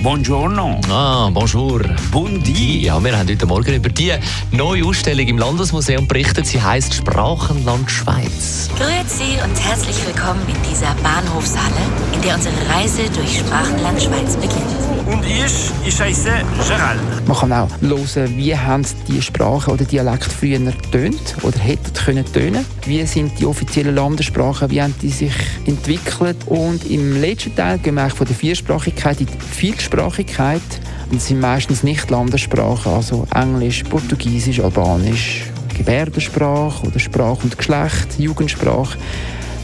Buongiorno. Ah, bonjour. Buondì. Ja, wir haben heute Morgen über die neue Ausstellung im Landesmuseum berichtet. Sie heißt Sprachenland Schweiz. Grüezi und herzlich willkommen in dieser Bahnhofshalle, in der unsere Reise durch Sprachenland Schweiz beginnt. Und ich, ich heiße Gerald. Man kann auch hören, wie haben die Sprache oder Dialekt früher tönt oder hätten können tönen. Wie sind die offiziellen Landessprachen, wie haben die sich entwickelt. Und im letzten Teil gehen wir eigentlich von der Viersprachigkeit in die Vielsprachigkeit. Und sind meistens nicht Landessprachen, also Englisch, Portugiesisch, Albanisch, Gebärdensprache oder Sprache und Geschlecht, Jugendsprache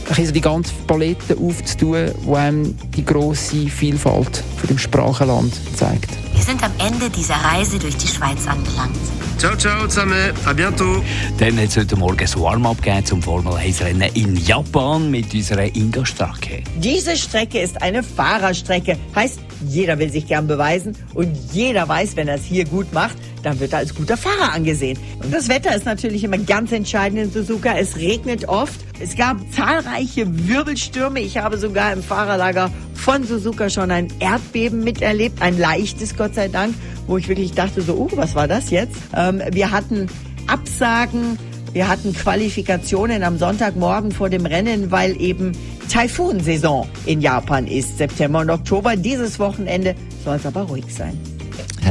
also die ganze Palette aufzutun, die einem die grosse Vielfalt von dem Sprachenland zeigt. Wir sind am Ende dieser Reise durch die Schweiz angelangt. Ciao, ciao zusammen. A bientôt. Dann hat es heute Morgen ein Warm-up zum Formel-1-Rennen in Japan mit unserer Inga Stracke. Diese Strecke ist eine Fahrerstrecke. Heißt, jeder will sich gern beweisen und jeder weiß, wenn er es hier gut macht, dann wird er als guter Fahrer angesehen. Und das Wetter ist natürlich immer ganz entscheidend in Suzuka. Es regnet oft. Es gab zahlreiche Wirbelstürme. Ich habe sogar im Fahrerlager von Suzuka schon ein Erdbeben miterlebt. Ein leichtes, Gott sei Dank, wo ich wirklich dachte so, oh, was war das jetzt? Ähm, wir hatten Absagen. Wir hatten Qualifikationen am Sonntagmorgen vor dem Rennen, weil eben Taifunsaison in Japan ist. September und Oktober. Dieses Wochenende soll es aber ruhig sein.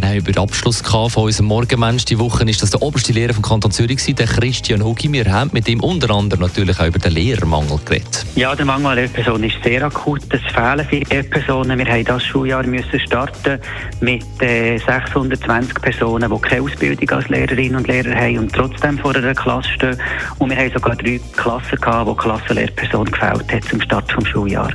Wir haben über den Abschluss von unserem Morgenmensch die Woche ist das der oberste Lehrer vom Kanton Zürich, der Christian Hugi. Wir haben mit ihm unter anderem natürlich auch über den Lehrermangel geredet. Ja, der Mangel an Lehrpersonen ist sehr akut. Es fehlen viele Lehrpersonen. Wir haben das Schuljahr müssen starten mit äh, 620 Personen, die keine Ausbildung als Lehrerinnen und Lehrer haben und trotzdem vor einer Klasse stehen. Und wir haben sogar drei Klassen gehabt, wo Klassenlehrperson gefällt hat zum Start des Schuljahres.